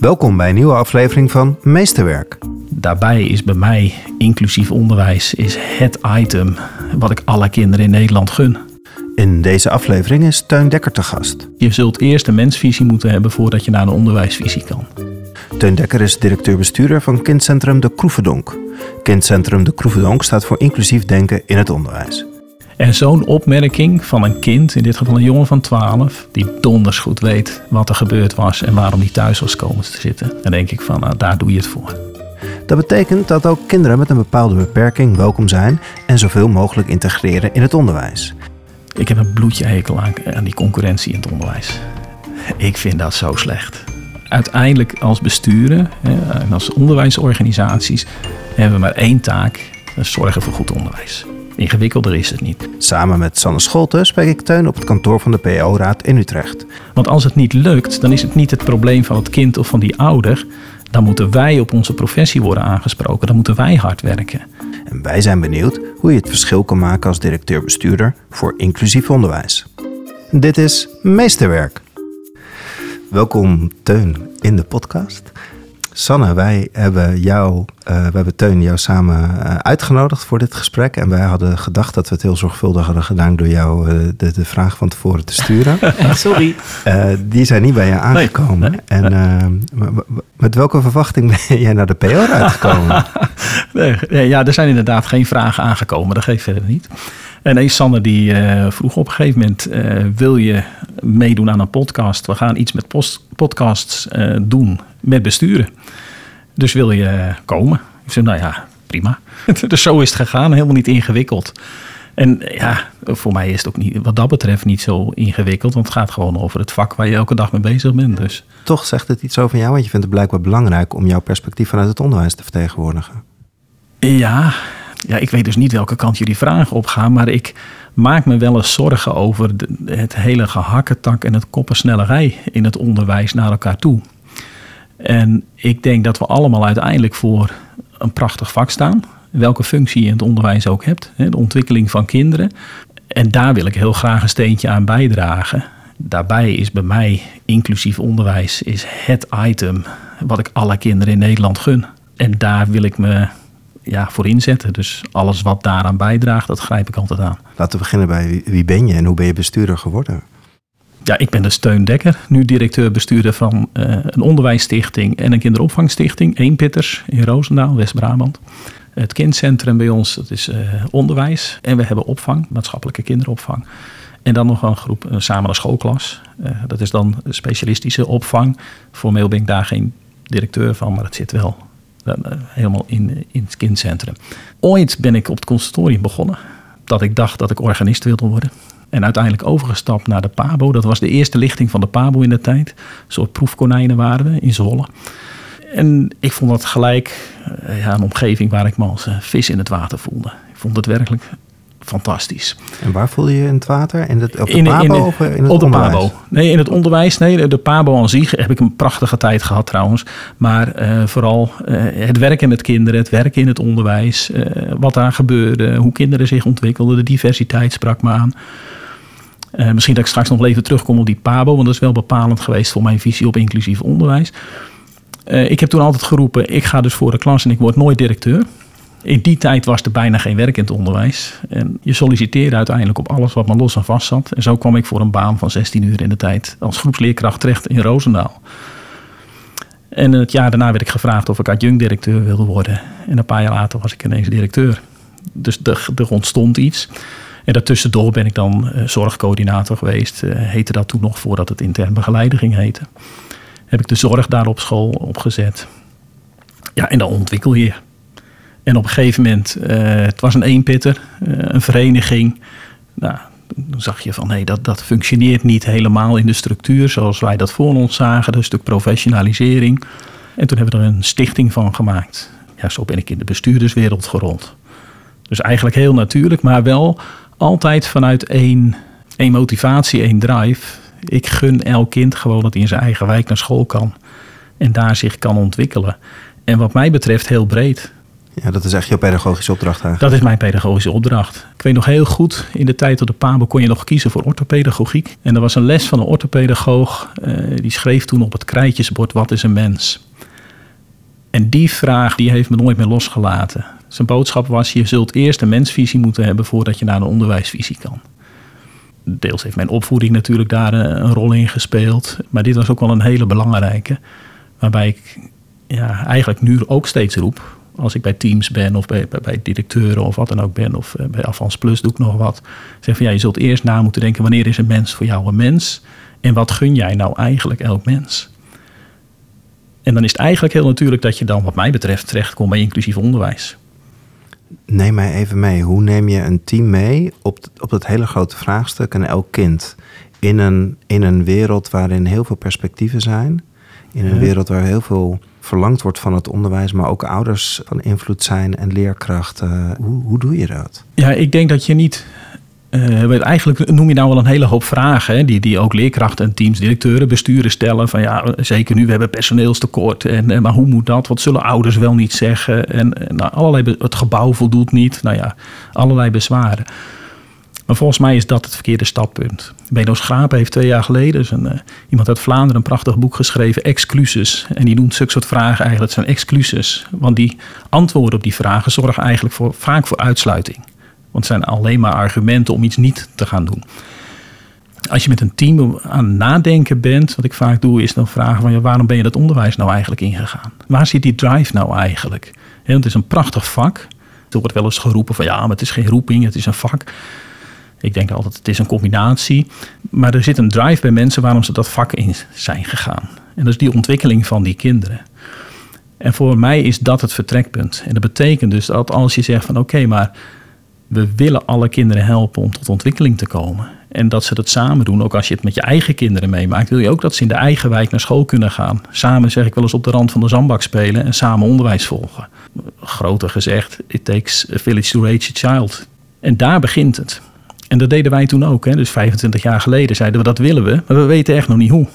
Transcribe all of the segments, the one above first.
Welkom bij een nieuwe aflevering van Meesterwerk. Daarbij is bij mij inclusief onderwijs is het item wat ik alle kinderen in Nederland gun. In deze aflevering is Teun Dekker te gast. Je zult eerst een mensvisie moeten hebben voordat je naar een onderwijsvisie kan. Teun Dekker is directeur-bestuurder van Kindcentrum De Kroevendonk. Kindcentrum De Kroevendonk staat voor inclusief denken in het onderwijs. En zo'n opmerking van een kind, in dit geval een jongen van 12, die donders goed weet wat er gebeurd was en waarom hij thuis was komen te zitten. Dan denk ik van, nou, daar doe je het voor. Dat betekent dat ook kinderen met een bepaalde beperking welkom zijn en zoveel mogelijk integreren in het onderwijs. Ik heb een bloedje hekel aan, aan die concurrentie in het onderwijs. Ik vind dat zo slecht. Uiteindelijk als besturen en als onderwijsorganisaties hebben we maar één taak. Zorgen voor goed onderwijs. Ingewikkelder is het niet. Samen met Sanne Scholte spreek ik Teun op het kantoor van de PO-raad in Utrecht. Want als het niet lukt, dan is het niet het probleem van het kind of van die ouder. Dan moeten wij op onze professie worden aangesproken. Dan moeten wij hard werken. En wij zijn benieuwd hoe je het verschil kan maken als directeur-bestuurder voor inclusief onderwijs. Dit is Meesterwerk. Welkom Teun in de podcast. Sanne, wij hebben jou, uh, we hebben Teun jou samen uh, uitgenodigd voor dit gesprek. En wij hadden gedacht dat we het heel zorgvuldig hadden gedaan door jou uh, de, de, vraag van tevoren te sturen. Sorry. die zijn niet bij je aangekomen. Nee, nee, en met welke verwachting ben jij naar de PO uitgekomen? nee, ja, er zijn inderdaad geen vragen aangekomen. Dat geeft verder niet. En nee, Sanne die vroeg op een gegeven moment, wil je meedoen aan een podcast? We gaan iets met podcasts doen met besturen. Dus wil je komen? Ik zei, nou ja, prima. dus zo is het gegaan, helemaal niet ingewikkeld. En ja, voor mij is het ook niet, wat dat betreft niet zo ingewikkeld. Want het gaat gewoon over het vak waar je elke dag mee bezig bent. Dus. Toch zegt het iets over jou, want je vindt het blijkbaar belangrijk om jouw perspectief vanuit het onderwijs te vertegenwoordigen. Ja, ja ik weet dus niet welke kant jullie vragen opgaan. Maar ik maak me wel eens zorgen over het hele gehakketak en het koppensnellerij in het onderwijs naar elkaar toe. En ik denk dat we allemaal uiteindelijk voor een prachtig vak staan. Welke functie je in het onderwijs ook hebt. De ontwikkeling van kinderen. En daar wil ik heel graag een steentje aan bijdragen. Daarbij is bij mij inclusief onderwijs is het item wat ik alle kinderen in Nederland gun. En daar wil ik me ja, voor inzetten. Dus alles wat daaraan bijdraagt, dat grijp ik altijd aan. Laten we beginnen bij wie ben je en hoe ben je bestuurder geworden? Ja, ik ben de Steun Dekker, nu directeur-bestuurder van uh, een onderwijsstichting en een kinderopvangstichting, Eenpitters in Roosendaal, West-Brabant. Het kindcentrum bij ons, dat is uh, onderwijs. En we hebben opvang, maatschappelijke kinderopvang. En dan nog een groep, samen een schoolklas. dat is dan specialistische opvang. Formeel ben ik daar geen directeur van, maar het zit wel helemaal in, in het kindcentrum. Ooit ben ik op het consultorium begonnen. Dat ik dacht dat ik organist wilde worden. En uiteindelijk overgestapt naar de PABO. Dat was de eerste lichting van de PABO in de tijd. Een soort proefkonijnen waren we in Zwolle. En ik vond dat gelijk eh, ja, een omgeving waar ik me als eh, vis in het water voelde. Ik vond het werkelijk fantastisch. En waar voel je je in het water? In het, op de in, PABO in, of in het op de onderwijs? PABO. Nee, in het onderwijs. Nee, de PABO aan zich heb ik een prachtige tijd gehad trouwens. Maar uh, vooral uh, het werken met kinderen, het werken in het onderwijs. Uh, wat daar gebeurde, hoe kinderen zich ontwikkelden. De diversiteit sprak me aan. Misschien dat ik straks nog even terugkom op die PABO, want dat is wel bepalend geweest voor mijn visie op inclusief onderwijs. Ik heb toen altijd geroepen, ik ga dus voor de klas en ik word nooit directeur. In die tijd was er bijna geen werk in het onderwijs. En je solliciteerde uiteindelijk op alles wat maar los en vast zat. En zo kwam ik voor een baan van 16 uur in de tijd als groepsleerkracht terecht in Roosendaal. En het jaar daarna werd ik gevraagd of ik adjunct-directeur wilde worden. En een paar jaar later was ik ineens directeur. Dus er, er ontstond iets. En daartussendoor ben ik dan uh, zorgcoördinator geweest. Uh, heette dat toen nog voordat het intern begeleider ging heten. Heb ik de zorg daar op school opgezet. Ja, en dan ontwikkel je. En op een gegeven moment, uh, het was een eenpitter, een vereniging. Nou, dan zag je van, hé, dat, dat functioneert niet helemaal in de structuur zoals wij dat voor ons zagen. een stuk professionalisering. En toen hebben we er een stichting van gemaakt. Ja, zo ben ik in de bestuurderswereld gerold. Dus eigenlijk heel natuurlijk, maar wel altijd vanuit één, één motivatie, één drive. Ik gun elk kind gewoon dat hij in zijn eigen wijk naar school kan. En daar zich kan ontwikkelen. En wat mij betreft heel breed. Ja, dat is echt jouw pedagogische opdracht eigenlijk. Dat is mijn pedagogische opdracht. Ik weet nog heel goed, in de tijd op de PABO kon je nog kiezen voor orthopedagogiek. En er was een les van een orthopedagoog, uh, die schreef toen op het krijtjesbord, wat is een mens? En die vraag, die heeft me nooit meer losgelaten. Zijn boodschap was, je zult eerst een mensvisie moeten hebben voordat je naar een onderwijsvisie kan. Deels heeft mijn opvoeding natuurlijk daar eh, een rol in gespeeld. Maar dit was ook wel een hele belangrijke. Waarbij ik ja, eigenlijk nu ook steeds roep als ik bij teams ben of bij, bij, directeuren of wat dan ook ben, of uh, bij Avans Plus doe ik nog wat. Zeg van ja, je zult eerst na moeten denken: wanneer is een mens voor jou een mens? En wat gun jij nou eigenlijk elk mens? En dan is het eigenlijk heel natuurlijk dat je dan, wat mij betreft, terechtkomt bij inclusief onderwijs. Neem mij even mee. Hoe neem je een team mee op, op dat hele grote vraagstuk en elk kind? In een, in een wereld waarin heel veel perspectieven zijn. In een wereld waar heel veel verlangd wordt van het onderwijs, maar ook ouders van invloed zijn en leerkrachten. Hoe, hoe doe je dat? Ja, ik denk dat je niet. Uh, eigenlijk noem je nou wel een hele hoop vragen hè, die, die ook leerkrachten en teams, directeuren, besturen stellen. Van ja, zeker nu, we hebben personeelstekort. En, eh, maar hoe moet dat? Wat zullen ouders wel niet zeggen? En, en nou, allerlei, het gebouw voldoet niet. Nou ja, allerlei bezwaren. Maar volgens mij is dat het verkeerde stappunt. Beno Schapen heeft twee jaar geleden, een, uh, iemand uit Vlaanderen, een prachtig boek geschreven, Exclusus. En die noemt zulke soort vragen eigenlijk, zijn excuses. Want die antwoorden op die vragen zorgen eigenlijk voor, vaak voor uitsluiting. Want het zijn alleen maar argumenten om iets niet te gaan doen. Als je met een team aan nadenken bent, wat ik vaak doe, is dan vragen van waarom ben je dat onderwijs nou eigenlijk ingegaan? Waar zit die drive nou eigenlijk? want het is een prachtig vak. Er wordt wel eens geroepen van ja, maar het is geen roeping, het is een vak. Ik denk altijd, het is een combinatie. Maar er zit een drive bij mensen waarom ze dat vak in zijn gegaan. En dat is die ontwikkeling van die kinderen. En voor mij is dat het vertrekpunt. En dat betekent dus dat als je zegt van oké, maar we willen alle kinderen helpen om tot ontwikkeling te komen. En dat ze dat samen doen, ook als je het met je eigen kinderen meemaakt, wil je ook dat ze in de eigen wijk naar school kunnen gaan. Samen zeg ik wel eens op de rand van de zandbak spelen en samen onderwijs volgen. Groter gezegd, it takes a village to raise a child. En daar begint het. En dat deden wij toen ook. Hè. Dus 25 jaar geleden zeiden we dat willen we, maar we weten echt nog niet hoe.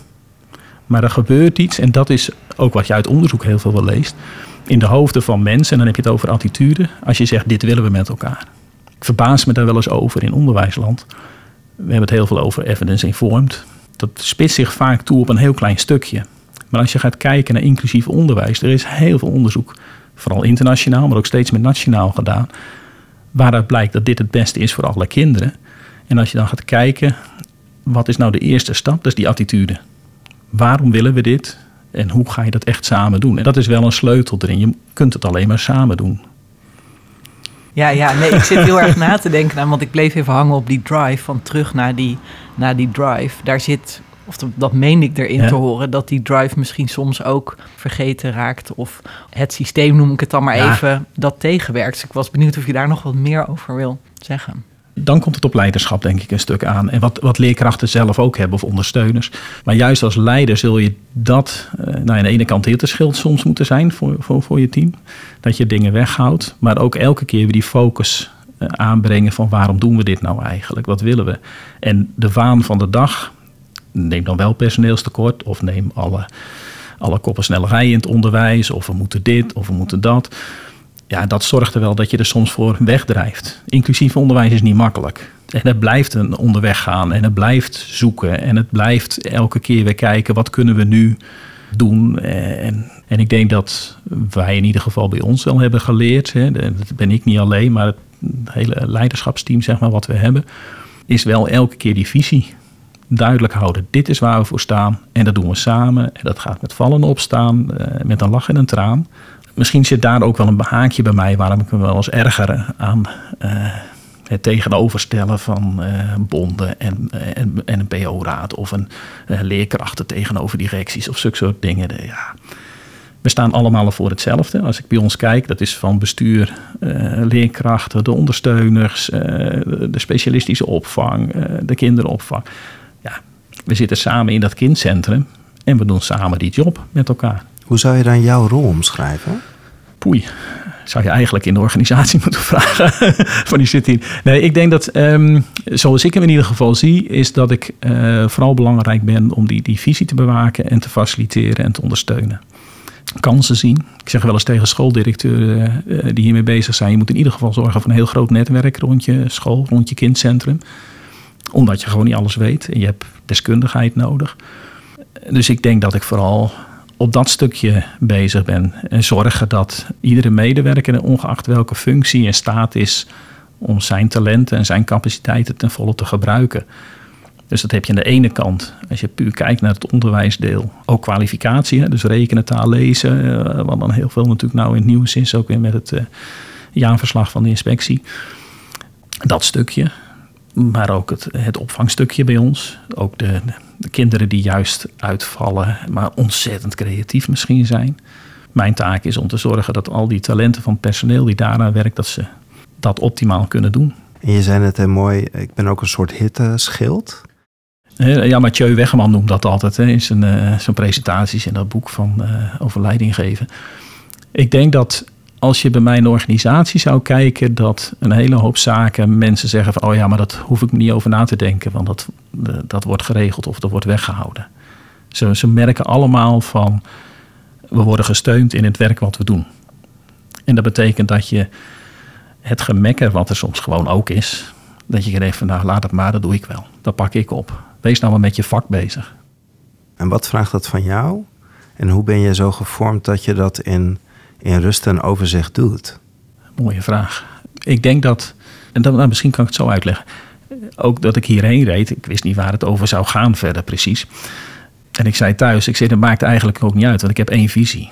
Maar er gebeurt iets en dat is ook wat je uit onderzoek heel veel wel leest. In de hoofden van mensen, en dan heb je het over attitude, als je zegt dit willen we met elkaar. Ik verbaas me daar wel eens over in onderwijsland. We hebben het heel veel over evidence informed. Dat spitst zich vaak toe op een heel klein stukje. Maar als je gaat kijken naar inclusief onderwijs, er is heel veel onderzoek, vooral internationaal, maar ook steeds meer nationaal gedaan, waaruit blijkt dat dit het beste is voor alle kinderen. En als je dan gaat kijken, wat is nou de eerste stap? Dat is die attitude. Waarom willen we dit? En hoe ga je dat echt samen doen? En dat is wel een sleutel erin. Je kunt het alleen maar samen doen. Ja, ja, nee, ik zit heel erg na te denken want ik bleef even hangen op die drive, van terug naar die, naar die drive. Daar zit, of dat meen ik erin te horen, dat die drive misschien soms ook vergeten raakt. Of het systeem, noem ik het dan maar even, dat tegenwerkt. Dus ik was benieuwd of je daar nog wat meer over wil zeggen dan komt het op leiderschap denk ik een stuk aan. En wat, wat leerkrachten zelf ook hebben of ondersteuners. Maar juist als leider zul je dat, uh, nou aan de ene kant heel te schild soms moeten zijn voor, voor, voor je team. Dat je dingen weghoudt. Maar ook elke keer weer die focus uh, aanbrengen van waarom doen we dit nou eigenlijk? Wat willen we? En de waan van de dag, neem dan wel personeelstekort of neem alle, alle koppen in het onderwijs. Of we moeten dit of we moeten dat ja, dat zorgt er wel dat je er soms voor wegdrijft. Inclusief onderwijs is niet makkelijk. En het blijft een onderweg gaan en het blijft zoeken en het blijft elke keer weer kijken wat kunnen we nu doen. En, en ik denk dat wij in ieder geval bij ons wel hebben geleerd, hè, dat ben ik niet alleen, maar het hele leiderschapsteam zeg maar wat we hebben, is wel elke keer die visie duidelijk houden. Dit is waar we voor staan en dat doen we samen. En dat gaat met vallen opstaan, eh, met een lach en een traan misschien zit daar ook wel een haakje bij mij waarom ik me wel eens erger aan uh, het tegenoverstellen van uh, bonden en, en, en, een PO-raad of een leerkrachten tegenover directies of zulke soort dingen. Ja. We staan allemaal voor hetzelfde. Als ik bij ons kijk, dat is van bestuur, leerkrachten, de ondersteuners, de specialistische opvang, de kinderopvang. Ja, we zitten samen in dat kindcentrum en we doen samen die job met elkaar. Hoe zou je dan jouw rol omschrijven? Poei, zou je eigenlijk in de organisatie moeten vragen van die zit hier. Nee, ik denk dat, um, zoals ik hem in ieder geval zie, is dat ik uh, vooral belangrijk ben om die, die visie te bewaken en te faciliteren en te ondersteunen. kansen zien. Ik zeg wel eens tegen schooldirecteuren uh, die hiermee bezig zijn: je moet in ieder geval zorgen voor een heel groot netwerk rond je school, rond je kindcentrum. Omdat je gewoon niet alles weet en je hebt deskundigheid nodig. Dus ik denk dat ik vooral op dat stukje bezig ben. En zorgen dat iedere medewerker, ongeacht welke functie en staat is, om zijn talenten en zijn capaciteiten ten volle te gebruiken. Dus dat heb je aan de ene kant, als je puur kijkt naar het onderwijsdeel, ook kwalificatie, dus rekenen, taal, lezen, eh, wat dan heel veel natuurlijk nou in het nieuws is, ook weer met het uh, jaarverslag van de inspectie. Dat stukje, maar ook het, het opvangstukje bij ons. Ook de, de kinderen die juist uitvallen, maar ontzettend creatief misschien zijn. Mijn taak is om te zorgen dat al die talenten van het personeel die daaraan werkt, dat ze dat optimaal kunnen doen. En je zei het heel mooi, ik ben ook een soort hitteschild. Ja, Mathieu Weggeman noemt dat altijd hè, in zijn, uh, zijn presentaties in dat boek van uh, over leiding geven. Ik denk dat als je bij mijn organisatie zou kijken, dat een hele hoop zaken mensen zeggen van, oh ja, maar dat hoef ik niet over na te denken, want dat, dat wordt geregeld of dat wordt weggehouden. Ze, ze merken allemaal van, we worden gesteund in het werk wat we doen. En dat betekent dat je het gemekker, wat er soms gewoon ook is, dat je denkt van, nou laat het maar, dat doe ik wel. Dat pak ik op. Wees nou maar met je vak bezig. En wat vraagt dat van jou? En hoe ben je zo gevormd dat je dat in, in rust en overzicht doet? Mooie vraag. Ik denk dat, en dan, nou, misschien kan ik het zo uitleggen. Ook dat ik hierheen reed, ik wist niet waar het over zou gaan verder precies. En ik zei thuis, ik zei, dat maakt eigenlijk ook niet uit, want ik heb één visie.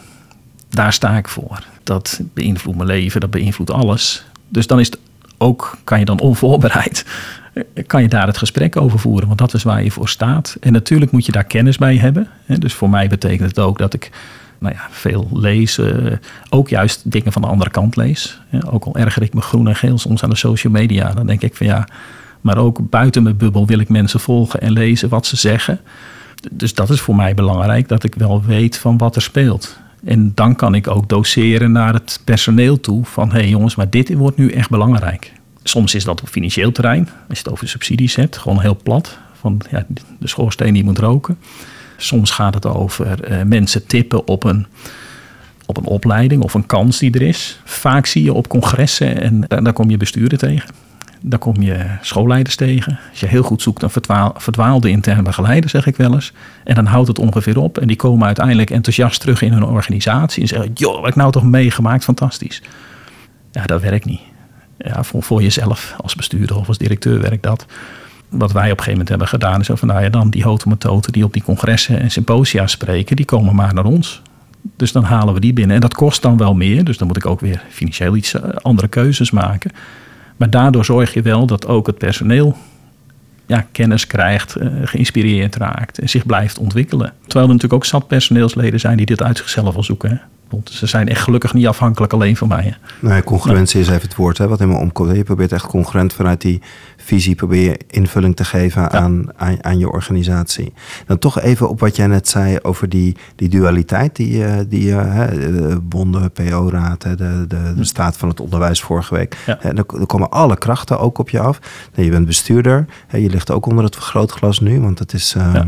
Daar sta ik voor. Dat beïnvloedt mijn leven, dat beïnvloedt alles. Dus dan is het ook, kan je dan onvoorbereid kan je daar het gesprek over voeren. Want dat is waar je voor staat. En natuurlijk moet je daar kennis bij hebben. Dus voor mij betekent het ook dat ik nou ja, veel lees. Eh, ook juist dingen van de andere kant lees. Ook al erger ik me groen en geel soms aan de social media. Dan denk ik van ja, maar ook buiten mijn bubbel wil ik mensen volgen en lezen wat ze zeggen. Dus dat is voor mij belangrijk, dat ik wel weet van wat er speelt. En dan kan ik ook doseren naar het personeel toe van hé hey jongens, maar dit wordt nu echt belangrijk. Soms is dat op financieel terrein, als je het over subsidies hebt, gewoon heel plat. Van ja, de schoorsteen die moet roken. Soms gaat het over uh, mensen tippen op een, op een opleiding of een kans die er is. Vaak zie je op congressen en daar, kom je besturen tegen. Daar kom je schoolleiders tegen. Als je heel goed zoekt naar verdwaal, verdwaalde interne begeleiders, zeg ik wel eens. En dan houdt het ongeveer op. En die komen uiteindelijk enthousiast terug in hun organisatie. En zeggen, joh, wat ik nou toch meegemaakt, fantastisch. Ja, dat werkt niet ja, voor, voor jezelf als bestuurder of als directeur werkt dat. Wat wij op een gegeven moment hebben gedaan is van nou ja, dan die hotomatoten die op die congressen en symposia spreken, die komen maar naar ons. Dus dan halen we die binnen. En dat kost dan wel meer. Dus dan moet ik ook weer financieel iets eh, andere keuzes maken. Maar daardoor zorg je wel dat ook het personeel ja, kennis krijgt, uh, geïnspireerd raakt en zich blijft ontwikkelen. Terwijl er natuurlijk ook zat personeelsleden zijn die dit uit zichzelf al zoeken. Hè? Want ze zijn echt gelukkig niet afhankelijk alleen van mij. Nee, congruentie is even het woord hè, wat helemaal omkomt. Je probeert echt congruent vanuit die visie probeer je invulling te geven aan, aan, aan, je organisatie. Dan toch even op wat jij net zei over die, die dualiteit die, uh, die uh, de bonden, PO-raad, de, de, de, hm. staat van het onderwijs vorige week. Ja. En dan, komen alle krachten ook op je af. je bent bestuurder, je ligt ook onder het vergrootglas nu, want het is... Uh,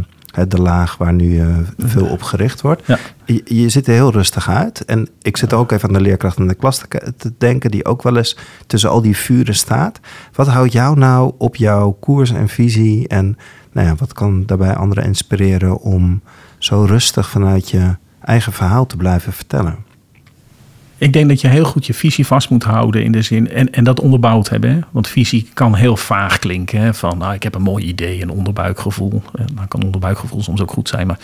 de laag waar nu uh, veel op gericht wordt. Ja. Je, je, ziet er heel rustig uit. En ik zit ook even aan de leerkracht in de klas te, te, denken, die ook wel eens tussen al die vuren staat. Wat houdt jou nou op jouw koers en visie? En nou ja, wat kan daarbij anderen inspireren om zo rustig vanuit je eigen verhaal te blijven vertellen? Ik denk dat je heel goed je visie vast moet houden in de zin. En, en dat onderbouwd hebben. Want visie kan heel vaag klinken. Hè? Van nou, ik heb een mooi idee, een onderbuikgevoel. Eh, dan kan onderbuikgevoel soms ook goed zijn. Maar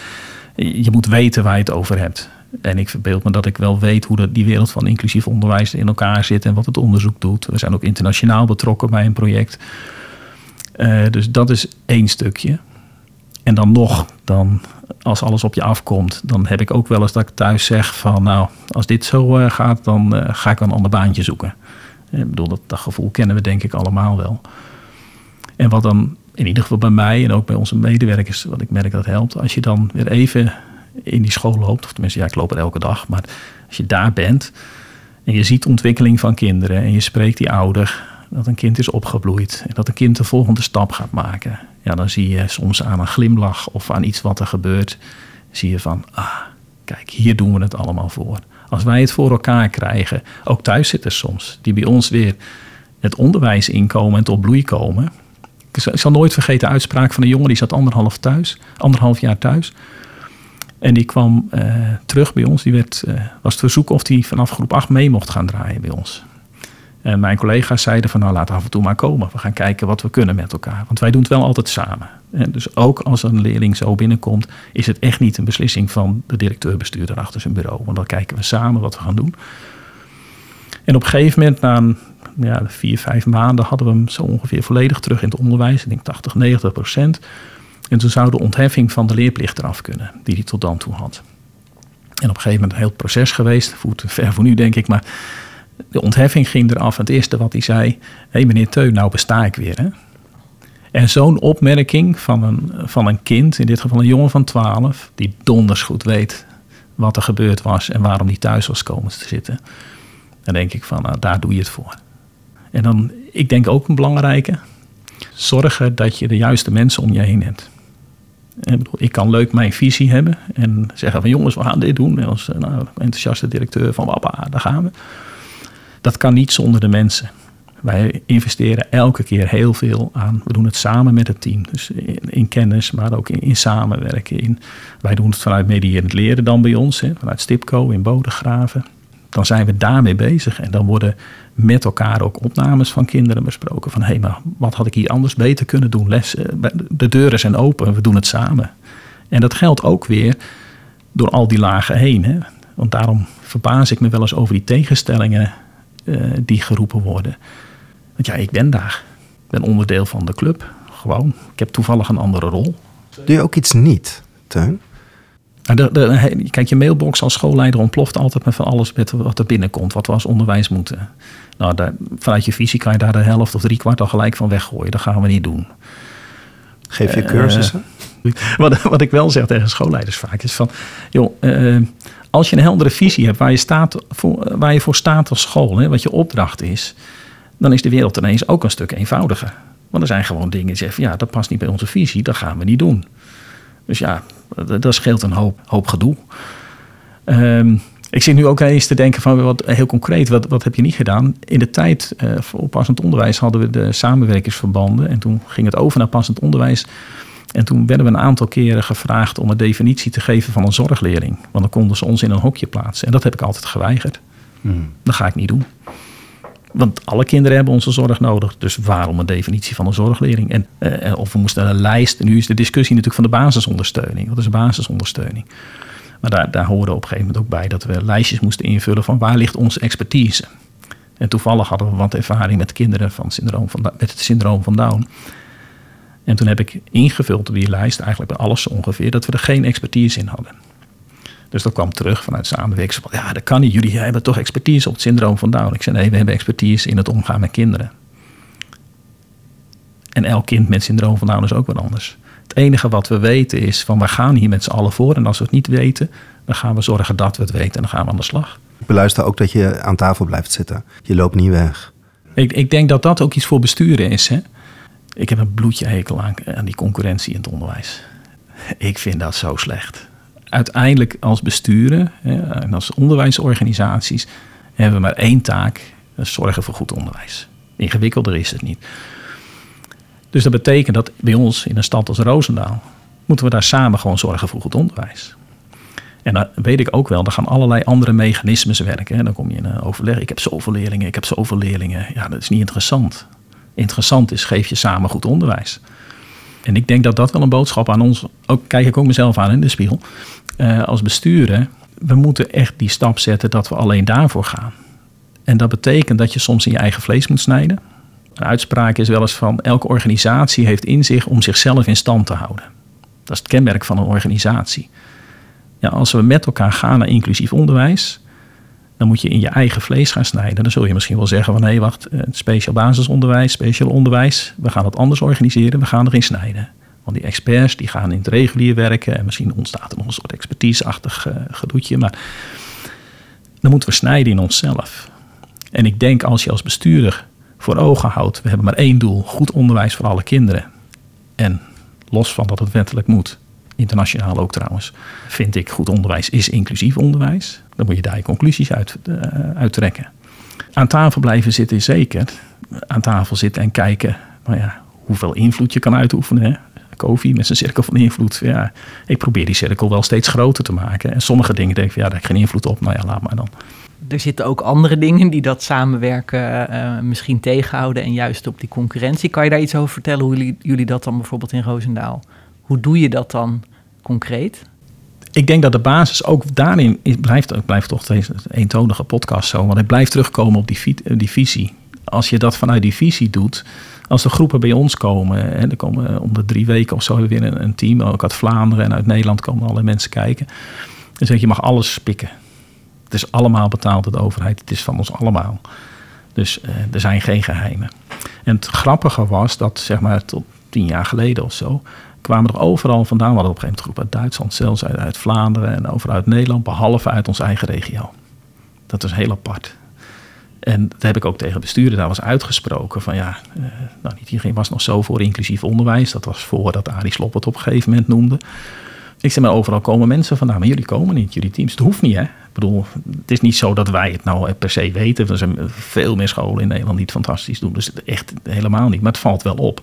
je moet weten waar je het over hebt. En ik verbeeld me dat ik wel weet hoe de, die wereld van inclusief onderwijs in elkaar zit en wat het onderzoek doet. We zijn ook internationaal betrokken bij een project. Uh, dus dat is één stukje. En dan nog, dan, als alles op je afkomt, dan heb ik ook wel eens dat ik thuis zeg van nou, als dit zo uh, gaat, dan uh, ga ik een ander baantje zoeken. Ik bedoel, dat, dat gevoel kennen we denk ik allemaal wel. En wat dan in ieder geval bij mij en ook bij onze medewerkers, wat ik merk dat helpt, als je dan weer even in die school loopt, of tenminste, ja, ik loop er elke dag, maar als je daar bent en je ziet ontwikkeling van kinderen en je spreekt die ouder, dat een kind is opgebloeid en dat een kind de volgende stap gaat maken ja, dan zie je soms aan een glimlach of aan iets wat er gebeurt, zie je van, ah, kijk, hier doen we het allemaal voor. Als wij het voor elkaar krijgen, ook thuiszitters soms, die bij ons weer het onderwijs inkomen en tot bloei komen. Ik zal nooit vergeten de uitspraak van een jongen die zat anderhalf, thuis, anderhalf jaar thuis. En die kwam uh, terug bij ons. Die werd, uh, was het verzoek of hij vanaf groep 8 mee mocht gaan draaien bij ons. En mijn collega's zeiden van nou laat af en toe maar komen. We gaan kijken wat we kunnen met elkaar. Want wij doen het wel altijd samen. En dus ook als een leerling zo binnenkomt, is het echt niet een beslissing van de directeur-bestuurder achter zijn bureau. Want dan kijken we samen wat we gaan doen. En op een gegeven moment, na een, ja, vier, vijf maanden, hadden we hem zo ongeveer volledig terug in het onderwijs. Ik denk 80, 90 procent. En toen zou de ontheffing van de leerplicht eraf kunnen, die hij tot dan toe had. En op een gegeven moment een heel proces geweest, voert ver voor nu denk ik, maar de ontheffing ging eraf. En het eerste wat hij zei, hé hey, meneer Teun, nou besta ik weer. Hè? En zo'n opmerking van een, van een kind, in dit geval een jongen van 12, die donders goed weet wat er gebeurd was en waarom hij thuis was komen te zitten. Dan denk ik van, nou, daar doe je het voor. En dan, ik denk ook een belangrijke, zorgen dat je de juiste mensen om je heen hebt. Ik kan leuk mijn visie hebben en zeggen van jongens, we gaan dit doen. Als nou, enthousiaste directeur van Wappa, daar gaan we. Dat kan niet zonder de mensen. Wij investeren elke keer heel veel aan. We doen het samen met het team. Dus in, kennis, maar ook in, samenwerken. In, wij doen het vanuit medierend leren dan bij ons. Hè, vanuit Stipco in Bodegraven. Dan zijn we daarmee bezig. En dan worden met elkaar ook opnames van kinderen besproken. Van hé, hey, maar wat had ik hier anders beter kunnen doen? Les, eh, de deuren zijn open, we doen het samen. En dat geldt ook weer door al die lagen heen. Hè. Want daarom verbaas ik me wel eens over die tegenstellingen uh, die geroepen worden. Want ja, ik ben daar. Ik ben onderdeel van de club. Gewoon. Ik heb toevallig een andere rol. Doe je ook iets niet, Teun? Nou, de, de, kijk, je mailbox als schoolleider ontploft altijd met van alles met wat er binnenkomt. Wat we als onderwijs moeten. Nou, daar, vanuit je visie kan je daar de helft of drie kwart al gelijk van weggooien. Dat gaan we niet doen. Geef je cursussen? Uh, wat, wat ik wel zeg tegen schoolleiders vaak is van... joh, uh, als je een heldere visie hebt waar je, staat voor, waar je voor staat als school... Hè, wat je opdracht is dan is de wereld ineens ook een stuk eenvoudiger. Want er zijn gewoon dingen die zeggen: ja, dat past niet bij onze visie, dat gaan we niet doen. Dus ja, dat, scheelt een hoop, hoop gedoe. Um, ik zit nu ook eens te denken van wat heel concreet, wat, wat heb je niet gedaan? In de tijd uh, voor passend onderwijs hadden we de samenwerkingsverbanden en toen ging het over naar passend onderwijs. En toen werden we een aantal keren gevraagd om een definitie te geven van een zorgleerling. Want dan konden ze ons in een hokje plaatsen. En dat heb ik altijd geweigerd. Hmm. Dat ga ik niet doen. Want alle kinderen hebben onze zorg nodig. Dus waarom een definitie van een zorgleerling? En, uh, of we moesten een lijst. Nu is de discussie natuurlijk van de basisondersteuning. Wat is basisondersteuning? Maar daar, daar hoorde op een gegeven moment ook bij dat we lijstjes moesten invullen van waar ligt onze expertise. En toevallig hadden we wat ervaring met kinderen van syndroom van, met het syndroom van Down. En toen heb ik ingevuld op die lijst, eigenlijk bij alles ongeveer, dat we er geen expertise in hadden. Dus dat kwam terug vanuit samenwerking. Ja, dat kan niet. Jullie hebben toch expertise op het syndroom van Down. Ik zei nee, we hebben expertise in het omgaan met kinderen. En elk kind met syndroom van Down is ook wat anders. Het enige wat we weten is van we gaan hier met z'n allen voor. En als we het niet weten, dan gaan we zorgen dat we het weten en dan gaan we aan de slag. Ik beluister ook dat je aan tafel blijft zitten. Je loopt niet weg. Ik, ik denk dat dat ook iets voor besturen is. Hè? Ik heb een bloedje hekel aan, die concurrentie in het onderwijs. Ik vind dat zo slecht uiteindelijk als besturen en als onderwijsorganisaties hebben we maar één taak: zorgen voor goed onderwijs. Ingewikkelder is het niet. Dus dat betekent dat bij ons in een stad als Roosendaal moeten we daar samen gewoon zorgen voor goed onderwijs. En dan weet ik ook wel, er gaan allerlei andere mechanismes werken. Dan kom je in een overleg. Ik heb zoveel leerlingen, ik heb zoveel leerlingen. Ja, dat is niet interessant. Interessant is, geef je samen goed onderwijs. En ik denk dat dat wel een boodschap aan ons, ook kijk ik ook mezelf aan in de spiegel, uh, als besturen. We moeten echt die stap zetten dat we alleen daarvoor gaan. En dat betekent dat je soms in je eigen vlees moet snijden. Een uitspraak is wel eens van elke organisatie heeft in zich om zichzelf in stand te houden. Dat is het kenmerk van een organisatie. Ja, als we met elkaar gaan naar inclusief onderwijs, dan moet je in je eigen vlees gaan snijden. Dan zul je misschien wel zeggen van hé wacht, eh, speciaal basisonderwijs, speciaal onderwijs, we gaan het anders organiseren, we gaan erin snijden. Want die experts die gaan in het regulier werken en misschien ontstaat er nog een soort expertiseachtig uh, gedoetje, maar dan moeten we snijden in onszelf. En ik denk als je als bestuurder voor ogen houdt, we hebben maar één doel, goed onderwijs voor alle kinderen. En los van dat het wettelijk moet, internationaal ook trouwens, vind ik goed onderwijs is inclusief onderwijs. Dan moet je daar je conclusies uit, uh, uit trekken. Aan tafel blijven zitten is zeker. Aan tafel zitten en kijken nou ja, hoeveel invloed je kan uitoefenen. Hè? Kofi met zijn cirkel van invloed. Ja, ik probeer die cirkel wel steeds groter te maken. En sommige dingen denk ik, ja, daar heb ik geen invloed op. Nou ja, laat maar dan. Er zitten ook andere dingen die dat samenwerken uh, misschien tegenhouden en juist op die concurrentie. Kan je daar iets over vertellen hoe jullie, jullie dat dan bijvoorbeeld in Roosendaal? Hoe doe je dat dan concreet? Ik denk dat de basis ook daarin is, blijft, blijft toch deze eentonige podcast zo, want het blijft terugkomen op die, die visie. Als je dat vanuit die visie doet, als de groepen bij ons komen, en er komen om de drie weken of zo weer een, een team, ook uit Vlaanderen en uit Nederland komen allerlei mensen kijken. Dan zeg je, je mag alles pikken. Het is allemaal betaald door de overheid. Het is van ons allemaal. Dus uh, er zijn geen geheimen. En het grappige was dat, zeg maar, tot tien jaar geleden of zo, kwamen er overal vandaan. We hadden op een gegeven moment groep uit Duitsland, zelfs uit, Vlaanderen en overal uit Nederland, behalve uit onze eigen regio. Dat is heel apart. En dat heb ik ook tegen bestuurder daar was uitgesproken. Van ja, uh, nou niet iedereen was nog zo voor inclusief onderwijs. Dat was voordat Arie Slop het op een gegeven moment noemde. Ik zeg maar, overal komen mensen vandaan, maar jullie komen niet, jullie teams. Het hoeft niet, hè? Ik bedoel, het is niet zo dat wij het nou per se weten. Er zijn veel meer scholen in Nederland die het fantastisch doen. Dus echt helemaal niet, maar het valt wel op.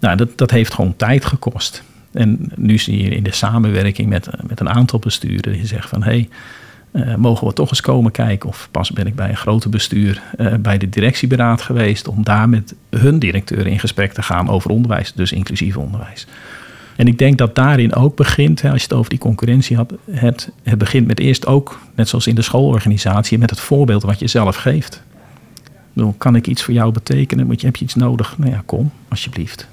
Nou, dat, dat heeft gewoon tijd gekost. En nu zie je in de samenwerking met, met een aantal besturen die zeggen van... hé, hey, uh, mogen we toch eens komen kijken. Of pas ben ik bij een groter bestuur uh, bij de directieberaad geweest om daar met hun directeur in gesprek te gaan over onderwijs, dus inclusief onderwijs. En ik denk dat daarin ook begint, hè, als je het over die concurrentie had, het, het begint met eerst ook, net zoals in de schoolorganisatie, met het voorbeeld wat je zelf geeft. Bedoel, kan ik iets voor jou betekenen? Moet je, heb je iets nodig? Nou ja, kom, alsjeblieft.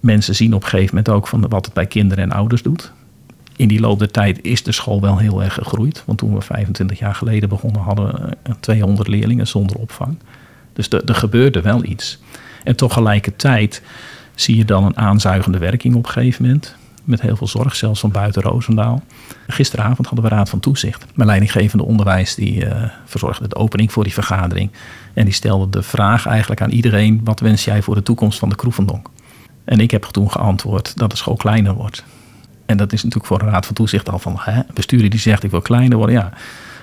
Mensen zien op een gegeven moment ook van wat het bij kinderen en ouders doet in die loop der tijd is de school wel heel erg gegroeid. Want toen we 25 jaar geleden begonnen, hadden we 200 leerlingen zonder opvang. Dus er gebeurde wel iets. En tegelijkertijd zie je dan een aanzuigende werking op een gegeven moment. Met heel veel zorg, zelfs van buiten Roosendaal. Gisteravond hadden we Raad van Toezicht. Mijn leidinggevende onderwijs die uh, verzorgde de opening voor die vergadering. En die stelde de vraag eigenlijk aan iedereen: wat wens jij voor de toekomst van de Kroevendonk? En ik heb toen geantwoord dat de school kleiner wordt. En dat is natuurlijk voor een raad van toezicht al van hè, bestuurder die zegt ik wil kleiner worden. Ja,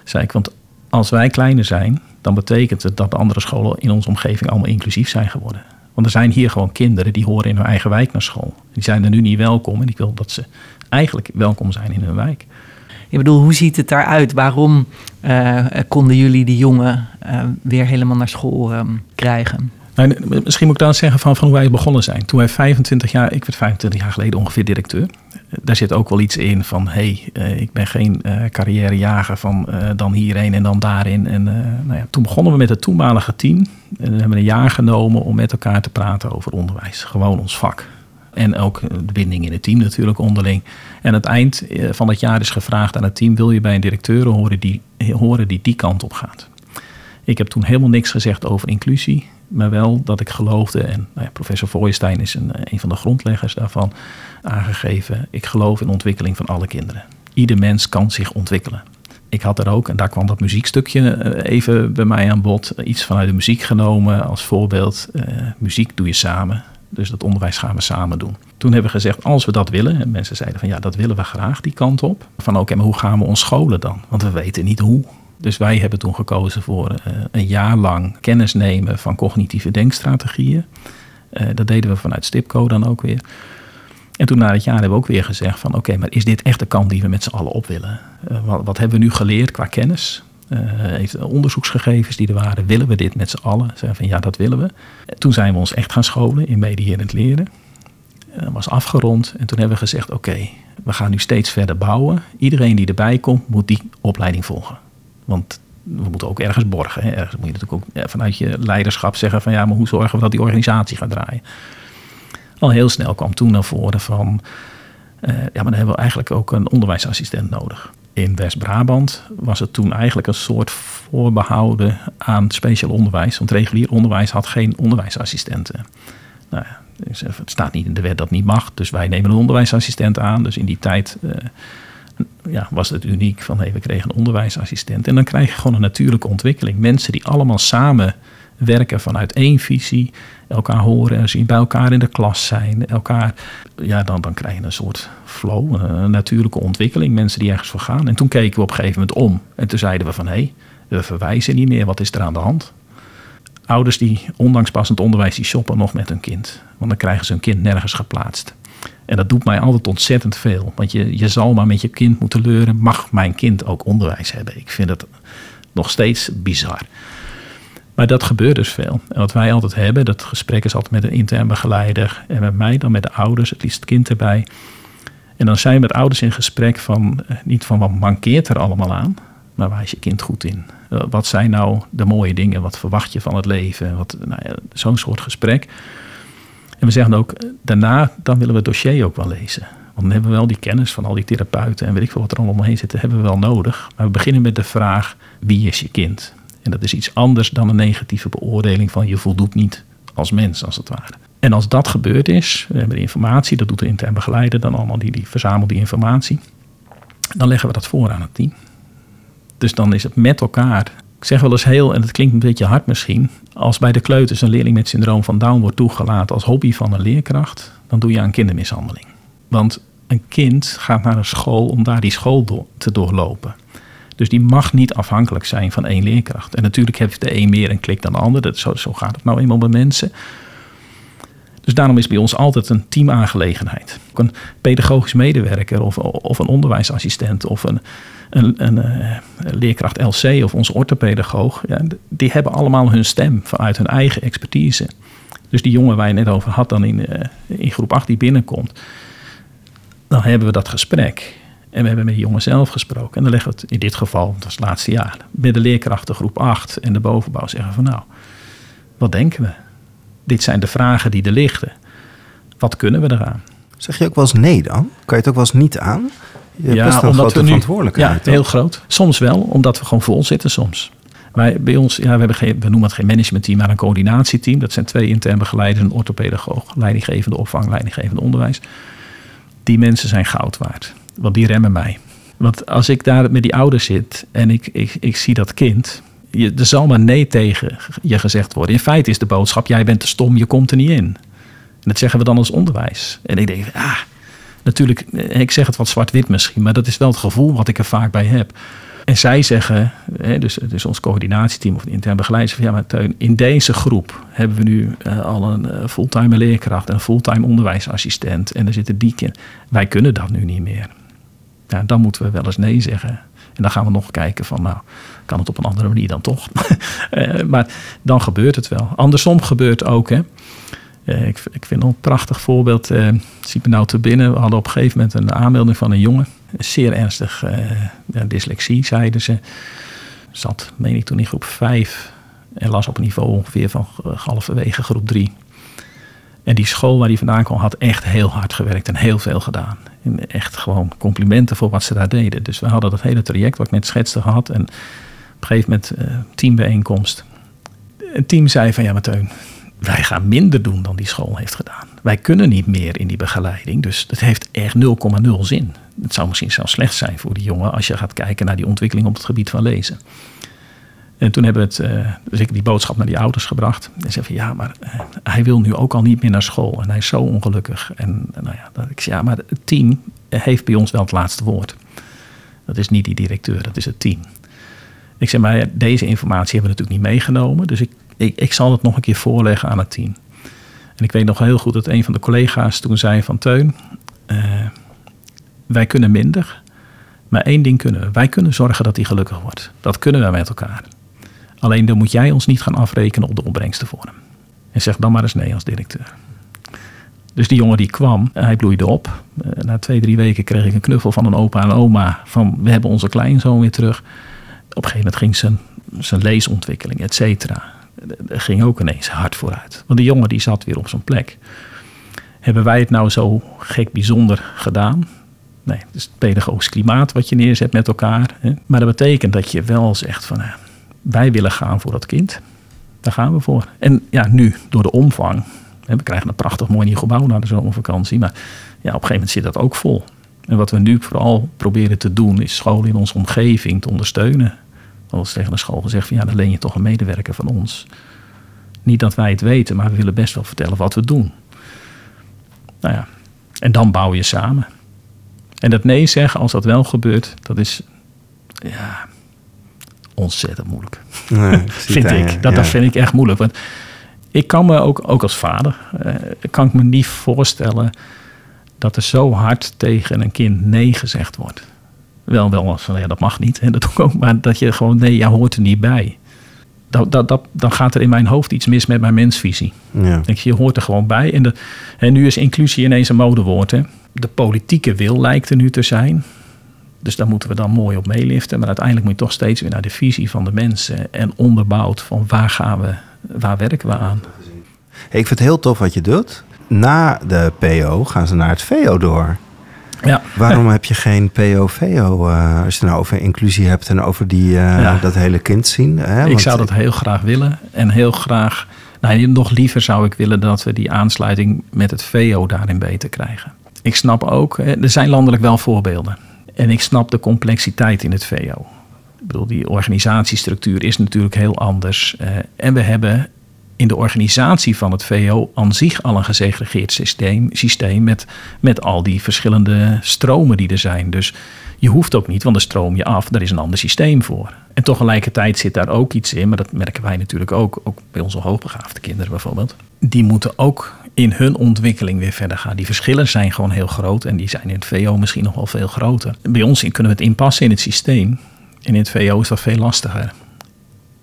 zei ik, want als wij kleiner zijn, dan betekent het dat de andere scholen in onze omgeving allemaal inclusief zijn geworden. Want er zijn hier gewoon kinderen die horen in hun eigen wijk naar school. Die zijn er nu niet welkom en ik wil dat ze eigenlijk welkom zijn in hun wijk. Ik bedoel, hoe ziet het daaruit? Waarom uh, konden jullie die jongen uh, weer helemaal naar school um, krijgen? Nou, misschien moet ik dan zeggen van, van hoe wij begonnen zijn. Toen wij 25 jaar, ik werd 25 jaar geleden ongeveer directeur. Daar zit ook wel iets in van, hé, hey, uh, ik ben geen uh, carrièrejager van dan hierheen en dan daarin. En nou ja, toen begonnen we met het toenmalige team. En we hebben een jaar genomen om met elkaar te praten over onderwijs. Gewoon ons vak. En ook de binding in het team natuurlijk onderling. En aan het eind van het jaar is gevraagd aan het team... wil je bij een directeur horen die, horen die die kant op gaat? Ik heb toen helemaal niks gezegd over inclusie maar wel dat ik geloofde, en nou ja, professor Feuerstein is een, een van de grondleggers daarvan, aangegeven, ik geloof in ontwikkeling van alle kinderen. Ieder mens kan zich ontwikkelen. Ik had er ook, en daar kwam dat muziekstukje eh, even bij mij aan bod, iets vanuit de muziek genomen als voorbeeld. Uh, muziek doe je samen, dus dat onderwijs gaan we samen doen. Toen hebben we gezegd, als we dat willen, en mensen zeiden van ja, dat willen we graag, die kant op. Van oké, maar hoe gaan we ons scholen dan? Want we weten niet hoe. Dus wij hebben toen gekozen voor uh, een jaar lang kennis nemen van cognitieve denkstrategieën. Uh, dat deden we vanuit Stipco dan ook weer. En toen na het jaar hebben we ook weer gezegd van oké, maar is dit echt de kant die we met z'n allen op willen? Uh, wat, wat, hebben we nu geleerd qua kennis? heeft onderzoeksgegevens die er waren, willen we dit met z'n allen? Zeggen van ja, dat willen we. toen zijn we ons echt gaan scholen in het leren. Dat was afgerond en toen hebben we gezegd oké, we gaan nu steeds verder bouwen. Iedereen die erbij komt, moet die opleiding volgen. Want we moeten ook ergens borgen. Hè. Ergens moet je natuurlijk ook vanuit je leiderschap zeggen van ja, maar hoe zorgen we dat die organisatie gaat draaien? Al heel snel kwam toen naar voren van uh, ja, maar dan hebben we eigenlijk ook een onderwijsassistent nodig. In West-Brabant was het toen eigenlijk een soort voorbehouden aan speciaal onderwijs. Want regulier onderwijs had geen onderwijsassistenten. Nou ja, dus het staat niet in de wet dat niet mag. Dus wij nemen een onderwijsassistent aan. Dus in die tijd uh, ja, was het uniek van hey, we kregen een onderwijsassistent. En dan krijg je gewoon een natuurlijke ontwikkeling. Mensen die allemaal samen werken vanuit één visie, elkaar horen en zien, bij elkaar in de klas zijn, elkaar, ja, dan, dan krijg je een soort flow, een, natuurlijke ontwikkeling, mensen die ergens voor gaan. En toen keken we op een gegeven moment om en toen zeiden we van hé, hey, we verwijzen niet meer, wat is er aan de hand? Ouders die, ondanks passend onderwijs, die shoppen nog met hun kind. Want dan krijgen ze hun kind nergens geplaatst. En dat doet mij altijd ontzettend veel. Want je, je zal maar met je kind moeten leuren, mag mijn kind ook onderwijs hebben? Ik vind het nog steeds bizar. Maar dat gebeurt dus veel. En wat wij altijd hebben, dat gesprek is altijd met een intern begeleider en met mij dan met de ouders, het liefst het kind erbij. En dan zijn we met ouders in gesprek van eh, niet van wat mankeert er allemaal aan, maar waar is je kind goed in? Eh, wat zijn nou de mooie dingen? Wat verwacht je van het leven? Wat, nou ja, zo'n soort gesprek. En we zeggen ook, eh, daarna dan willen we het dossier ook wel lezen. Want dan hebben we wel die kennis van al die therapeuten en weet ik veel wat er allemaal omheen zit, hebben we wel nodig. Maar we beginnen met de vraag, wie is je kind? En dat is iets anders dan een negatieve beoordeling van je voldoet niet als mens, als het ware. En als dat gebeurd is, we hebben de informatie, dat doet de intern begeleider dan allemaal, die, die verzamelt die informatie. Dan leggen we dat voor aan het team. Dus dan is het met elkaar. Zeg wel eens heel, en het klinkt een beetje hard misschien, als bij de kleuters een leerling met syndroom van Down wordt toegelaten als hobby van een leerkracht, dan doe je aan kindermishandeling. Want een kind gaat naar een school om daar die school te doorlopen. Dus die mag niet afhankelijk zijn van één leerkracht. En natuurlijk heeft de een meer een klik dan de ander. Dat, zo, zo gaat het nou eenmaal bij mensen. Dus daarom is bij ons altijd een teamaangelegenheid. Een pedagogisch medewerker of, of een onderwijsassistent of een, een, een, eh, leerkracht LC of onze orthopedagoog. Ja, die hebben allemaal hun stem vanuit hun eigen expertise. Dus die jongen waar je net over had dan in, uh, in groep 8 die binnenkomt. Dan hebben we dat gesprek. En we hebben met die jongen zelf gesproken. En dan leggen we het in dit geval, dat was het laatste jaar, met de leerkrachten groep 8 en de bovenbouw zeggen van nou, wat denken we? Dit zijn de vragen die er liggen. Wat kunnen we eraan? Zeg je ook wel eens nee dan? Kan je het ook wel eens niet aan? Je hebt ja, best omdat grote we nu, verantwoordelijkheid. Ja, heel groot. Soms wel, omdat we gewoon vol zitten soms. Wij, bij ons, ja, we, hebben geen, we noemen het geen managementteam, maar een coördinatieteam. Dat zijn twee intern begeleiders, een orthopedagoog, leidinggevende opvang, leidinggevende onderwijs. Die mensen zijn goud waard. Want die remmen mij. Want als ik daar met die ouders zit en ik, ik, ik zie dat kind. Je, er zal maar nee tegen je gezegd worden. In feite is de boodschap: jij bent te stom, je komt er niet in. En dat zeggen we dan als onderwijs. En ik denk, ah, natuurlijk, ik zeg het wat zwart-wit misschien, maar dat is wel het gevoel wat ik er vaak bij heb. En zij zeggen, dus, dus ons coördinatieteam of begeleiding, van ja, maar Teun, in deze groep hebben we nu uh, al een uh, fulltime leerkracht en een fulltime onderwijsassistent. En er zitten die. Wij kunnen dat nu niet meer. Ja, dan moeten we wel eens nee zeggen. En dan gaan we nog kijken van, nou, kan het op een andere manier dan toch? uh, maar dan gebeurt het wel. Andersom gebeurt ook, hè. Uh, ik, ik vind een prachtig voorbeeld. Uh, ziet me nou te binnen. We hadden op een gegeven moment een aanmelding van een jongen. Zeer ernstig dyslexie, zeiden ze. Zat, meen ik toen in groep 5. En las op een niveau ongeveer van halverwege groep 3. En die school waar hij vandaan kwam had echt heel hard gewerkt en heel veel gedaan. En echt gewoon complimenten voor wat ze daar deden. Dus we hadden dat hele traject wat ik net schetste gehad. En op een gegeven moment teambijeenkomst. Een team zei van ja, maar wij gaan minder doen dan die school heeft gedaan. Wij kunnen niet meer in die begeleiding. Dus dat heeft echt 0,0 zin. Het zou misschien zelfs slecht zijn voor die jongen als je gaat kijken naar die ontwikkeling op het gebied van lezen. En toen hebben we het, uh, dus ik die boodschap naar die ouders gebracht. En zei van ja, maar uh, hij wil nu ook al niet meer naar school. En hij is zo ongelukkig. En uh, nou ja, dat ik zei ja, maar het team heeft bij ons wel het laatste woord. Dat is niet die directeur, dat is het team. Ik zei maar deze informatie hebben we natuurlijk niet meegenomen. Dus ik ik, ik zal het nog een keer voorleggen aan het team. En ik weet nog heel goed dat een van de collega's toen zei van Teun, wij kunnen minder, maar één ding kunnen we. Wij kunnen zorgen dat hij gelukkig wordt. Dat kunnen we met elkaar. Alleen dan moet jij ons niet gaan afrekenen op de opbrengsten voor hem. En zeg dan maar eens nee als directeur. Dus die jongen die kwam, hij bloeide op. Uh, na twee, drie weken kreeg ik een knuffel van een opa en oma. Van we hebben onze kleinzoon weer terug. Op een gegeven moment ging zijn, zijn leesontwikkeling, et cetera er ging ook ineens hard vooruit. Want die jongen die zat weer op zijn plek. Hebben wij het nou zo gek bijzonder gedaan? Nee, het is het pedagogisch klimaat wat je neerzet met elkaar. Maar dat betekent dat je wel zegt van... wij willen gaan voor dat kind. Daar gaan we voor. En ja, nu door de omvang... we krijgen een prachtig mooi nieuw gebouw na de zomervakantie... maar ja, op een gegeven moment zit dat ook vol. En wat we nu vooral proberen te doen... is scholen in onze omgeving te ondersteunen al eens tegen de school gezegd van ja, dan leen je toch een medewerker van ons. Niet dat wij het weten, maar we willen best wel vertellen wat we doen. Nou ja, en dan bouw je samen. En dat nee zeggen als dat wel gebeurt, dat is ja, ontzettend moeilijk. Nee, vind ik. Dat, ja. dat vind ik echt moeilijk. Want ik kan me ook, ook als vader, eh, kan ik me niet voorstellen dat er zo hard tegen een kind nee gezegd wordt. Wel, wel als van ja, dat mag niet. Hè, dat doe ik ook, maar dat je gewoon nee, jij hoort er niet bij. Dat, dat, dat, dan gaat er in mijn hoofd iets mis met mijn mensvisie. Ja. Ik je hoort er gewoon bij. En, de, en nu is inclusie ineens een modewoord. Hè. De politieke wil lijkt er nu te zijn. Dus daar moeten we dan mooi op meeliften. Maar uiteindelijk moet je toch steeds weer naar de visie van de mensen. En onderbouwd van waar gaan we, waar werken we aan. Hey, ik vind het heel tof wat je doet. Na de PO gaan ze naar het VO door. Ja, Waarom heb je geen PO-VO eh, als je het nou over inclusie hebt en over die, eh, Ja. dat hele kind zien? Hè? ik zou dat heel graag willen. En heel graag, nou, nog liever zou ik willen dat we die aansluiting met het VO daarin beter krijgen. Ik snap ook, er zijn landelijk wel voorbeelden. En ik snap de complexiteit in het VO. Ik bedoel, die organisatiestructuur is natuurlijk heel anders. Eh, en we hebben in de organisatie van het VO aan zich al een gesegregeerd systeem, systeem met, met al die verschillende stromen die er zijn. Dus je hoeft ook niet, want dan stroom je af, daar is een ander systeem voor. En tegelijkertijd zit daar ook iets in, maar dat merken wij natuurlijk ook, ook bij onze hoogbegaafde kinderen bijvoorbeeld. Die moeten ook in hun ontwikkeling weer verder gaan. Die verschillen zijn gewoon heel groot en die zijn in het VO misschien nog wel veel groter. Bij ons kunnen we het inpassen in het systeem. En in het VO is dat veel lastiger.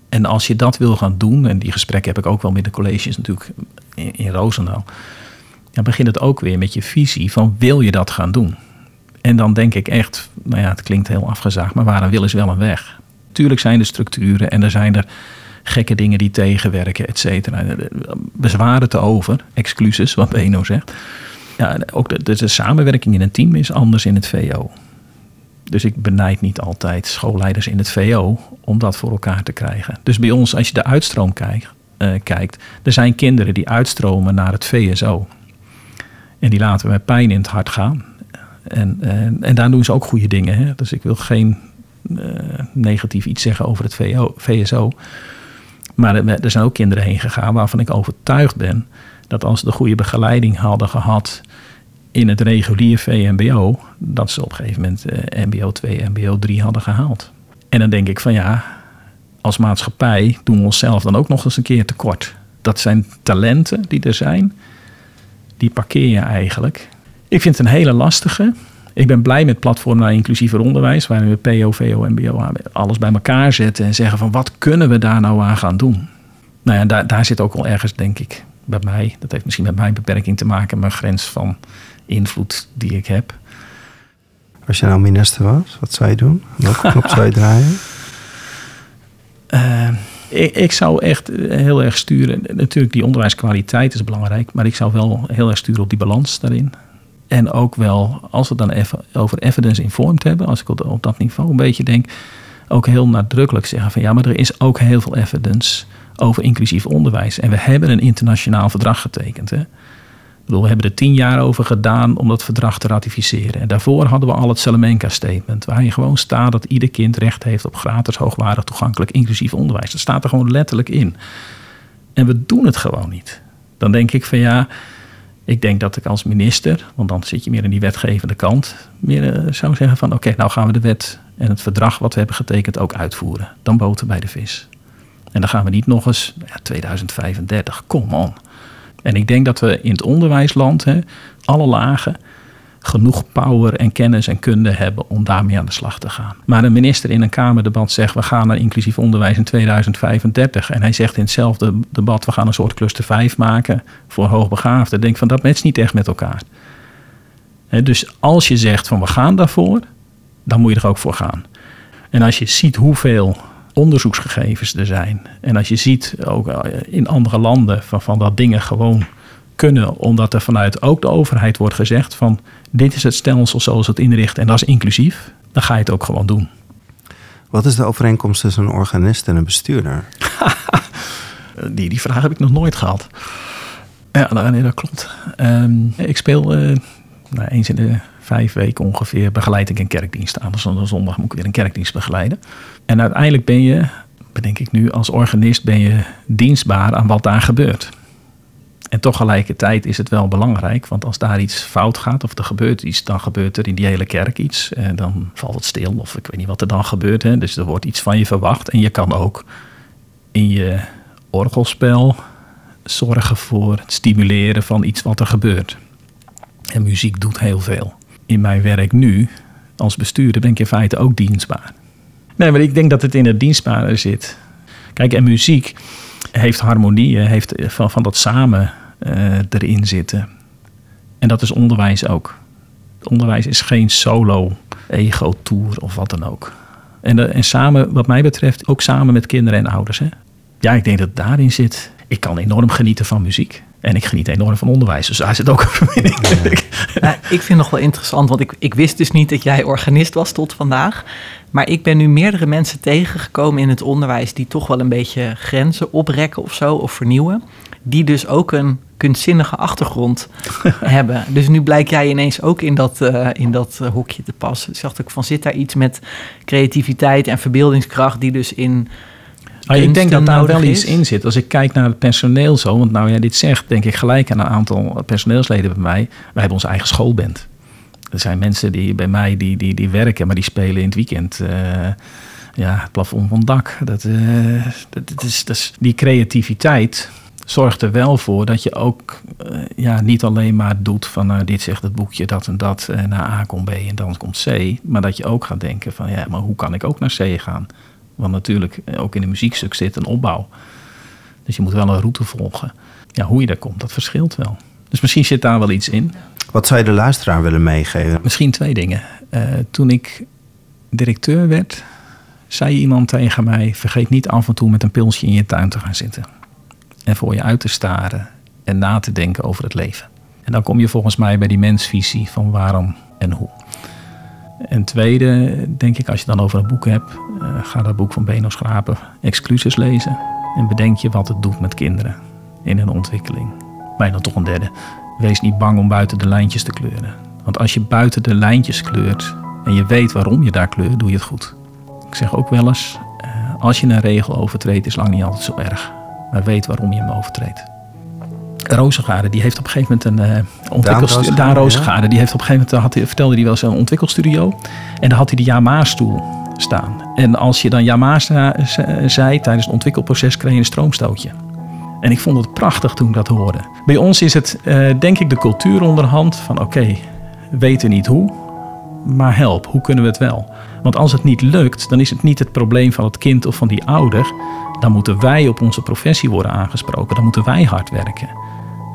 En als je dat wil gaan doen, en die gesprekken heb ik ook wel met de colleges natuurlijk in, in Roosendaal. Dan begint het ook weer met je visie van wil je dat gaan doen? En dan denk ik echt, nou ja, het klinkt heel afgezaagd, maar waar een wil is wel een weg. Tuurlijk zijn er structuren en er zijn er gekke dingen die tegenwerken, et cetera. Bezwaren te over, excuses, wat Beno zegt. Ja, ook de, de, samenwerking in een team is anders in het VO. Dus ik benijd niet altijd schoolleiders in het VO om dat voor elkaar te krijgen. Dus bij ons, als je de uitstroom kijkt, eh, kijkt er zijn kinderen die uitstromen naar het VSO. En die laten we met pijn in het hart gaan. En, en, en daar doen ze ook goede dingen. Hè? Dus ik wil geen eh, negatief iets zeggen over het VSO. Maar er, zijn ook kinderen heen gegaan waarvan ik overtuigd ben dat als ze de goede begeleiding hadden gehad in het regulier VMBO, dat ze op een gegeven moment eh, MBO 2, MBO 3 hadden gehaald. En dan denk ik van ja, als maatschappij doen we onszelf dan ook nog eens een keer tekort. Dat zijn talenten die er zijn, die parkeer je eigenlijk. Ik vind het een hele lastige. Ik ben blij met platform naar inclusiever onderwijs, waarin we PO, VO, MBO alles bij elkaar zetten en zeggen van wat kunnen we daar nou aan gaan doen. Nou ja, daar, daar zit ook wel ergens, denk ik, bij mij. Dat heeft misschien met mijn beperking te maken, mijn grens van invloed die ik heb. Als je nou minister was, wat zou je doen? Welke knop zou je draaien? Uh, ik, ik, zou echt heel erg sturen. Natuurlijk, die onderwijskwaliteit is belangrijk, maar ik zou wel heel erg sturen op die balans daarin. En ook wel, als we het dan even over evidence-informed hebben, als ik op, dat niveau een beetje denk, ook heel nadrukkelijk zeggen van ja, maar er is ook heel veel evidence over inclusief onderwijs. En we hebben een internationaal verdrag getekend. Hè? Ik bedoel, we hebben er tien jaar over gedaan om dat verdrag te ratificeren. En daarvoor hadden we al het Salamanca-statement, waar je gewoon staat dat ieder kind recht heeft op gratis, hoogwaardig, toegankelijk, inclusief onderwijs. Dat staat er gewoon letterlijk in. En we doen het gewoon niet. Dan denk ik van ja, ik denk dat ik als minister, want dan zit je meer in die wetgevende kant, meer uh, zou zeggen van oké, nou gaan we de wet en het verdrag wat we hebben getekend ook uitvoeren. Dan boten bij de vis. En dan gaan we niet nog eens, ja, 2035, kom on. En ik denk dat we in het onderwijsland, hè, alle lagen, genoeg power en kennis en kunde hebben om daarmee aan de slag te gaan. Maar een minister in een Kamerdebat zegt, we gaan naar inclusief onderwijs in 2035. En hij zegt in hetzelfde debat, we gaan een soort cluster 5 maken voor hoogbegaafden. Denk van, dat matcht niet echt met elkaar. Dus als je zegt van, we gaan daarvoor, dan moet je er ook voor gaan. En als je ziet hoeveel onderzoeksgegevens er zijn. En als je ziet ook in andere landen van, van dat dingen gewoon kunnen, omdat er vanuit ook de overheid wordt gezegd van dit is het stelsel zoals het inricht en dat is inclusief, dan ga je het ook gewoon doen. Wat is de overeenkomst tussen een organist en een bestuurder? die, die vraag heb ik nog nooit gehad. Ja, nee, dat klopt. Um, ik speel uh, nou, eens in de vijf weken ongeveer begeleid ik een kerkdienst aan. Dus zondag moet ik weer een kerkdienst begeleiden. En uiteindelijk ben je bedenk ik nu, als organist ben je dienstbaar aan wat daar gebeurt. Tegelijkertijd is het wel belangrijk, want als daar iets fout gaat of er gebeurt iets, dan gebeurt er in die hele kerk iets. En dan valt het stil of ik weet niet wat er dan gebeurt. Hè. Dus er wordt iets van je verwacht. En je kan ook in je orgelspel zorgen voor het stimuleren van iets wat er gebeurt. En muziek doet heel veel. In mijn werk nu, als bestuurder, ben ik in feite ook dienstbaar. Nee, maar ik denk dat het in het dienstbare zit. Kijk, en muziek heeft harmonie, heeft van, van dat samen uh, erin zitten. En dat is onderwijs ook. Onderwijs is geen solo ego-tour of wat dan ook. En, en samen, wat mij betreft, ook samen met kinderen en ouders. Hè? Ja, ik denk dat het daarin zit. Ik kan enorm genieten van muziek. En ik geniet enorm van onderwijs. Dus daar zit ook een verbinding. Nou, ik vind nog wel interessant, want ik, ik wist dus niet dat jij organist was tot vandaag. Maar ik ben nu meerdere mensen tegengekomen in het onderwijs die toch wel een beetje grenzen oprekken of zo, of vernieuwen. Die dus ook een kunstzinnige achtergrond hebben. Dus nu blijk jij ineens ook in dat, uh, in dat uh, hoekje te passen. Dus dacht ik van, zit daar iets met creativiteit en verbeeldingskracht die dus in... Ah, ik denk dat daar wel is. iets in zit. Als ik kijk naar het personeel zo, want nou jij dit zegt, denk ik gelijk aan een aantal personeelsleden bij mij. Wij hebben onze eigen schoolband. Er zijn mensen die bij mij die, die, die werken, maar die spelen in het weekend. Uh, ja, het plafond van het dak. Dat, uh, dat, dat, is, dat is, die creativiteit zorgt er wel voor dat je ook uh, ja, niet alleen maar doet van nou, dit zegt het boekje dat en dat en naar A komt B en dan komt C. Maar dat je ook gaat denken van ja, maar hoe kan ik ook naar C gaan? Want natuurlijk, ook in een muziekstuk zit een opbouw. Dus je moet wel een route volgen. Ja, hoe je daar komt, dat verschilt wel. Dus misschien zit daar wel iets in. Wat zou je de luisteraar willen meegeven? Misschien twee dingen. Uh, toen ik directeur werd, zei iemand tegen mij: vergeet niet af en toe met een pilsje in je tuin te gaan zitten. En voor je uit te staren en na te denken over het leven. En dan kom je volgens mij bij die mensvisie van waarom en hoe. En tweede, denk ik, als je dan over een boek hebt, uh, ga dat boek van Beno Schrapen, Exclusies, lezen. En bedenk je wat het doet met kinderen in hun ontwikkeling. Bijna toch een derde. Wees niet bang om buiten de lijntjes te kleuren. Want als je buiten de lijntjes kleurt en je weet waarom je daar kleurt, doe je het goed. Ik zeg ook wel eens, uh, als je een regel overtreedt, is lang niet altijd zo erg. Maar weet waarom je hem overtreedt. Rozengaarde, die heeft op een gegeven moment een uh, ontwikkelstudio. Daan Rozengaarde, die heeft op een gegeven moment, had, vertelde hij wel eens, een ontwikkelstudio. En daar had hij de Yamaha-stoel staan. En als je dan Yamaha zei tijdens het ontwikkelproces, kreeg je een stroomstootje. En ik vond het prachtig toen ik dat hoorde. Bij ons is het, uh, denk ik, de cultuur onderhand van oké, okay, weten niet hoe, maar help, hoe kunnen we het wel? Want als het niet lukt, dan is het niet het probleem van het kind of van die ouder. Dan moeten wij op onze professie worden aangesproken. Dan moeten wij hard werken.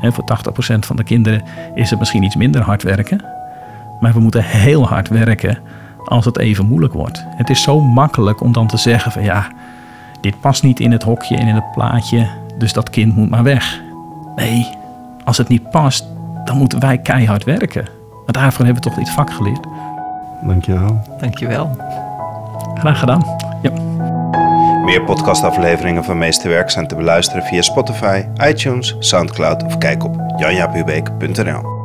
En voor 80% van de kinderen is het misschien iets minder hard werken. Maar we moeten heel hard werken als het even moeilijk wordt. Het is zo makkelijk om dan te zeggen van ja, dit past niet in het hokje en in het plaatje, dus dat kind moet maar weg. Nee, als het niet past, dan moeten wij keihard werken. Want daarvoor hebben we toch dit vak geleerd. Dankjewel. Dankjewel. Graag gedaan. Ja. Meer podcastafleveringen van Meesterwerk zijn te beluisteren via Spotify, iTunes, Soundcloud of kijk op janjapubeek.nl.